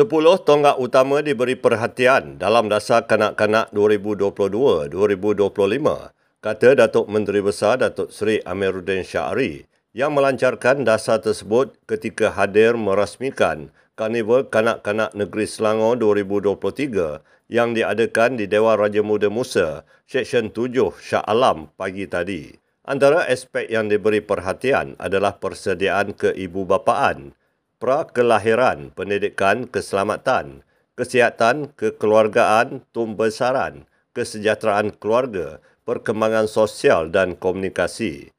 Sepuluh tonggak utama diberi perhatian dalam dasar kanak-kanak 2022-2025, kata Datuk Menteri Besar Datuk Seri Amiruddin Syahri yang melancarkan dasar tersebut ketika hadir merasmikan Karnival Kanak-Kanak Negeri Selangor 2023 yang diadakan di Dewan Raja Muda Musa, Seksyen 7 Shah Alam pagi tadi. Antara aspek yang diberi perhatian adalah persediaan keibubapaan, prakelahiran, pendidikan, keselamatan, kesihatan, kekeluargaan, tumbesaran, kesejahteraan keluarga, perkembangan sosial dan komunikasi.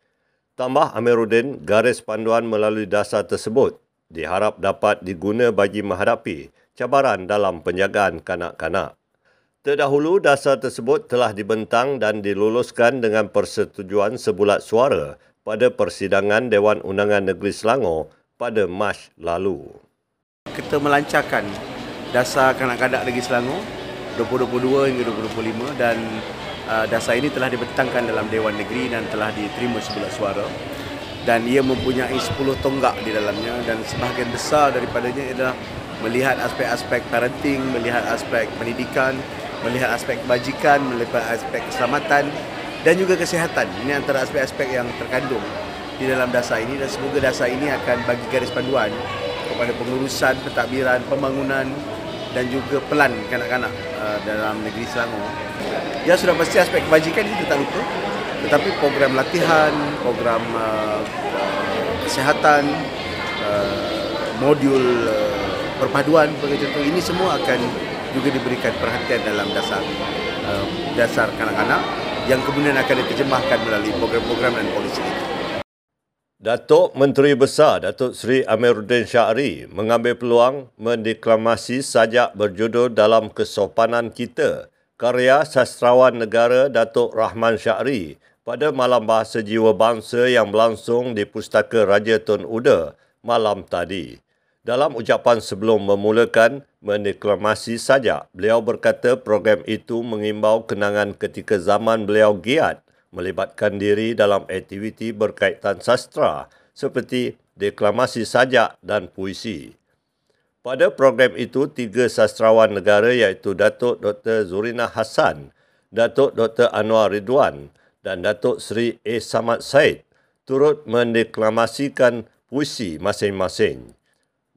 Tambah Amiruddin, garis panduan melalui dasar tersebut diharap dapat diguna bagi menghadapi cabaran dalam penjagaan kanak-kanak. Terdahulu, dasar tersebut telah dibentang dan diluluskan dengan persetujuan sebulat suara pada persidangan Dewan Undangan Negeri Selangor pada Mac lalu. Kita melancarkan dasar kanak-kanak negeri Selangor 2022 hingga 2025 dan uh, dasar ini telah dibentangkan dalam Dewan Negeri dan telah diterima sebelah suara dan ia mempunyai 10 tonggak di dalamnya dan sebahagian besar daripadanya adalah melihat aspek-aspek parenting, melihat aspek pendidikan, melihat aspek kebajikan, melihat aspek keselamatan dan juga kesihatan. Ini antara aspek-aspek yang terkandung di dalam dasar ini dan semoga dasar ini akan bagi garis panduan kepada pengurusan, pentadbiran, pembangunan dan juga pelan kanak-kanak uh, dalam negeri Selangor. Ya sudah pasti aspek kebajikan itu tak lupa. Tetapi program latihan, program uh, kesihatan, uh, modul uh, perpaduan sebagai contoh ini semua akan juga diberikan perhatian dalam dasar uh, dasar kanak-kanak yang kemudian akan diterjemahkan melalui program-program dan polisi itu. Datuk Menteri Besar Datuk Seri Amiruddin Syahri mengambil peluang mendeklamasi sajak berjudul dalam kesopanan kita karya sastrawan negara Datuk Rahman Syahri pada malam bahasa jiwa bangsa yang berlangsung di Pustaka Raja Tun Uda malam tadi. Dalam ucapan sebelum memulakan mendeklamasi sajak, beliau berkata program itu mengimbau kenangan ketika zaman beliau giat melibatkan diri dalam aktiviti berkaitan sastra seperti deklamasi sajak dan puisi. Pada program itu, tiga sastrawan negara iaitu Datuk Dr. Zurina Hassan, Datuk Dr. Anwar Ridwan dan Datuk Seri A. Samad Said turut mendeklamasikan puisi masing-masing.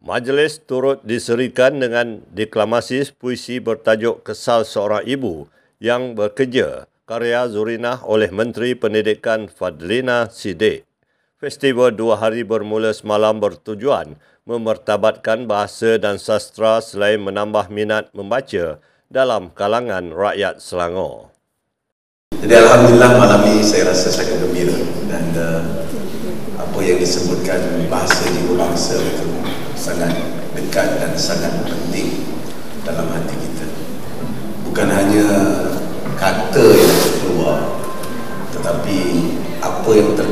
Majlis turut diserikan dengan deklamasi puisi bertajuk Kesal Seorang Ibu yang bekerja karya Zurinah oleh Menteri Pendidikan Fadlina Siddiq. Festival dua hari bermula semalam bertujuan memertabatkan bahasa dan sastra selain menambah minat membaca dalam kalangan rakyat Selangor. Jadi Alhamdulillah malam ini saya rasa sangat gembira dan uh, apa yang disebutkan bahasa jiwa bangsa itu sangat dekat dan sangat penting dalam hati kita. Bukan hanya kata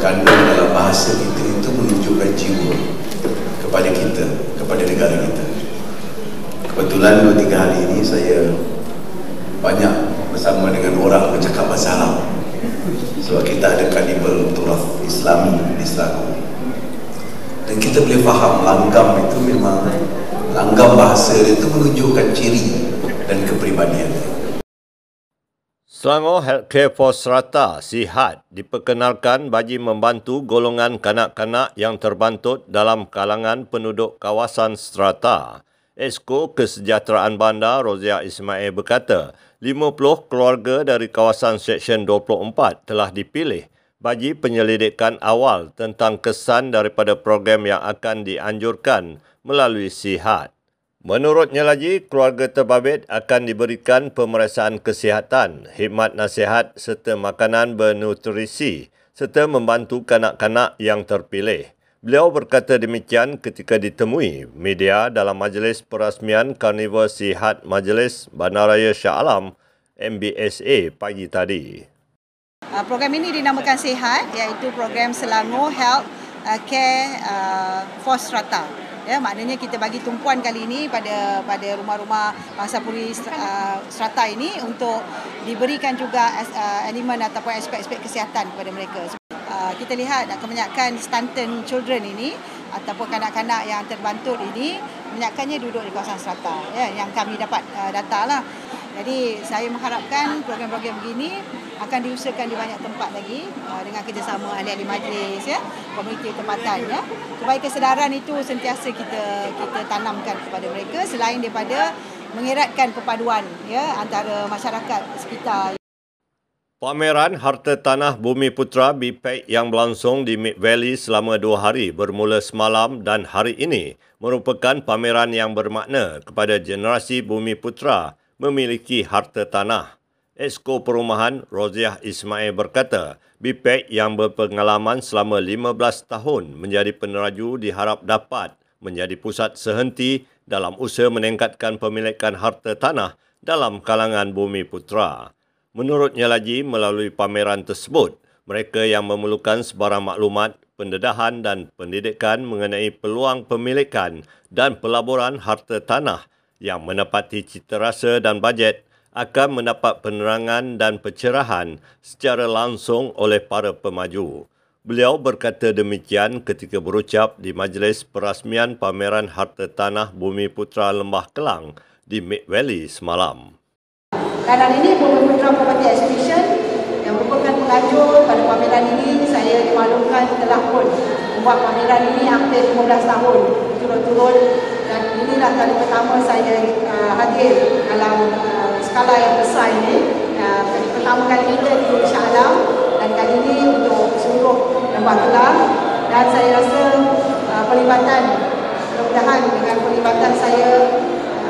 terkandung dalam bahasa kita itu menunjukkan jiwa kepada kita kepada negara kita. Kebetulan dua tiga hari ini saya banyak bersama dengan orang bercakap bahasa Arab. Sebab kita ada kanibal turaf Islami di Selangor. Dan kita boleh faham langgam itu memang langgam bahasa itu menunjukkan ciri dan kepribadian Selangor Healthcare for Serata Sihat diperkenalkan bagi membantu golongan kanak-kanak yang terbantut dalam kalangan penduduk kawasan Strata. Esko Kesejahteraan Bandar Rozia Ismail berkata, 50 keluarga dari kawasan Seksyen 24 telah dipilih bagi penyelidikan awal tentang kesan daripada program yang akan dianjurkan melalui Sihat. Menurutnya lagi, keluarga terbabit akan diberikan pemeriksaan kesihatan, khidmat nasihat serta makanan bernutrisi serta membantu kanak-kanak yang terpilih. Beliau berkata demikian ketika ditemui media dalam majlis perasmian Karnival Sihat Majlis Bandaraya Shah Alam MBSA pagi tadi. Uh, program ini dinamakan Sihat iaitu program Selangor Health uh, Care uh, for Strata ya maknanya kita bagi tumpuan kali ini pada pada rumah-rumah bangsa puri uh, strata ini untuk diberikan juga uh, elemen ataupun aspek-aspek kesihatan kepada mereka. Uh, kita lihat kebanyakan stunted children ini ataupun kanak-kanak yang terbantut ini kebanyakannya duduk di kawasan strata. Ya yang kami dapat uh, data lah. Jadi saya mengharapkan program-program begini akan diusahakan di banyak tempat lagi uh, dengan kerjasama ahli-ahli majlis ya, komuniti tempatan ya. Supaya kesedaran itu sentiasa kita kita tanamkan kepada mereka selain daripada mengeratkan perpaduan ya antara masyarakat sekitar. Pameran Harta Tanah Bumi Putra BPEC yang berlangsung di Mid Valley selama dua hari bermula semalam dan hari ini merupakan pameran yang bermakna kepada generasi Bumi Putra memiliki harta tanah. Esko Perumahan Roziah Ismail berkata, BPEC yang berpengalaman selama 15 tahun menjadi peneraju diharap dapat menjadi pusat sehenti dalam usaha meningkatkan pemilikan harta tanah dalam kalangan Bumi Putra. Menurutnya lagi, melalui pameran tersebut, mereka yang memerlukan sebarang maklumat, pendedahan dan pendidikan mengenai peluang pemilikan dan pelaburan harta tanah yang menepati cita rasa dan bajet akan mendapat penerangan dan pencerahan secara langsung oleh para pemaju. Beliau berkata demikian ketika berucap di majlis perasmian pameran harta tanah Bumi Putra Lembah Kelang di Mid Valley semalam. Kadang ini Bumi Putra Property Exhibition yang merupakan pengajuk pada pameran ini saya dimaklumkan telah pun membuat pameran ini hampir 15 tahun turut-turut dan inilah kali pertama saya uh, hadir dalam uh, skala yang besar ini uh, pertama kali kita di Shah Alam dan kali ini untuk seluruh lembah kelam dan saya rasa uh, pelibatan mudah-mudahan dengan pelibatan saya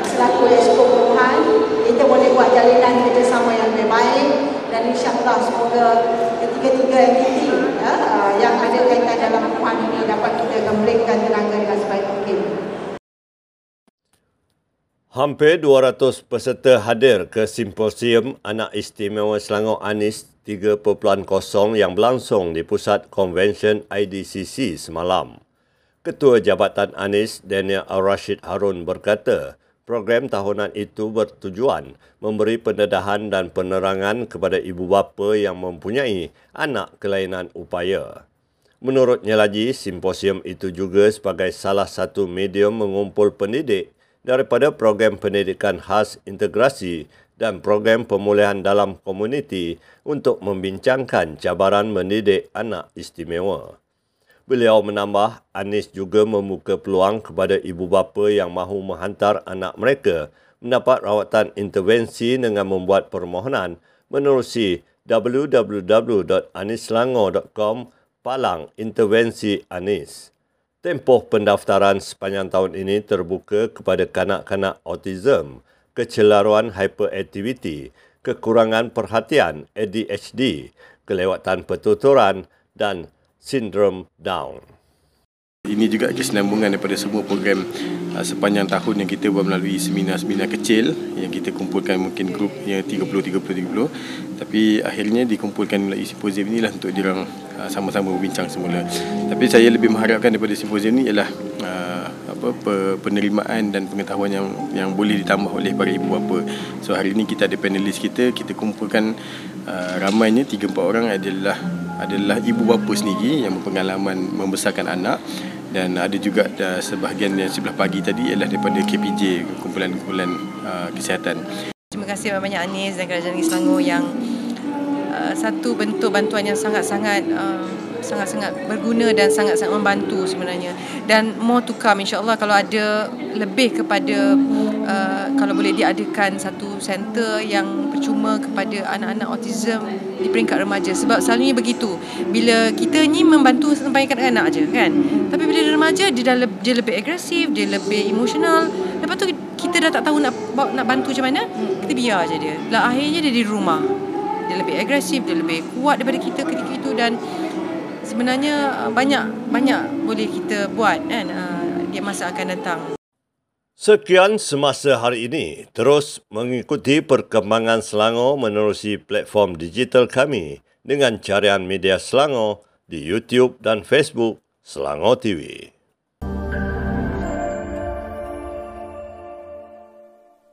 selaku Exco Perumahan kita boleh buat jalinan kerjasama yang lebih baik dan insyaAllah semoga ketiga-tiga entiti ya, uh, yang ada kaitan dalam perumahan ini dapat kita gembringkan tenaga dengan sebaik mungkin. Hampir 200 peserta hadir ke simposium Anak Istimewa Selangor Anis 3.0 yang berlangsung di Pusat Convention IDCC semalam. Ketua Jabatan Anis Daniel Al-Rashid Harun berkata, Program tahunan itu bertujuan memberi pendedahan dan penerangan kepada ibu bapa yang mempunyai anak kelainan upaya. Menurutnya lagi, simposium itu juga sebagai salah satu medium mengumpul pendidik daripada program pendidikan khas integrasi dan program pemulihan dalam komuniti untuk membincangkan cabaran mendidik anak istimewa. Beliau menambah, Anis juga membuka peluang kepada ibu bapa yang mahu menghantar anak mereka mendapat rawatan intervensi dengan membuat permohonan menerusi www.anislangor.com palang intervensi Anis. Tempoh pendaftaran sepanjang tahun ini terbuka kepada kanak-kanak autism, kecelaruan hyperactivity, kekurangan perhatian ADHD, kelewatan pertuturan dan sindrom Down. Ini juga kesinambungan daripada semua program uh, sepanjang tahun yang kita buat melalui seminar-seminar kecil yang kita kumpulkan mungkin grup yang 30-30-30 tapi akhirnya dikumpulkan melalui simposium inilah untuk dirang uh, sama-sama berbincang semula. Tapi saya lebih mengharapkan daripada simposium ini ialah uh, apa penerimaan dan pengetahuan yang yang boleh ditambah oleh para ibu bapa. So hari ini kita ada panelis kita, kita kumpulkan uh, ramainya 3 4 orang adalah adalah ibu bapa sendiri yang berpengalaman membesarkan anak dan ada juga ada sebahagian yang sebelah pagi tadi ialah daripada KPJ kumpulan-kumpulan uh, kesihatan. Terima kasih banyak Anis dan Kerajaan Negeri Selangor yang uh, satu bentuk bantuan yang sangat-sangat uh, sangat-sangat berguna dan sangat-sangat membantu sebenarnya. Dan more to come insyaallah kalau ada lebih kepada uh, kalau boleh diadakan satu center yang percuma kepada anak-anak autism di peringkat remaja. Sebab selalunya begitu. Bila kita ni membantu sampai kanak-kanak aja kan? Tapi remaja dia dah lebih, dia lebih agresif dia lebih emosional lepas tu kita dah tak tahu nak nak bantu macam mana kita biar aja dia. Lah akhirnya dia di rumah. Dia lebih agresif dia lebih kuat daripada kita ketika itu dan sebenarnya uh, banyak banyak boleh kita buat kan? Uh, dia masa akan datang. Sekian semasa hari ini. Terus mengikuti perkembangan Selangor menerusi platform digital kami dengan carian media Selangor di YouTube dan Facebook Selangor TV.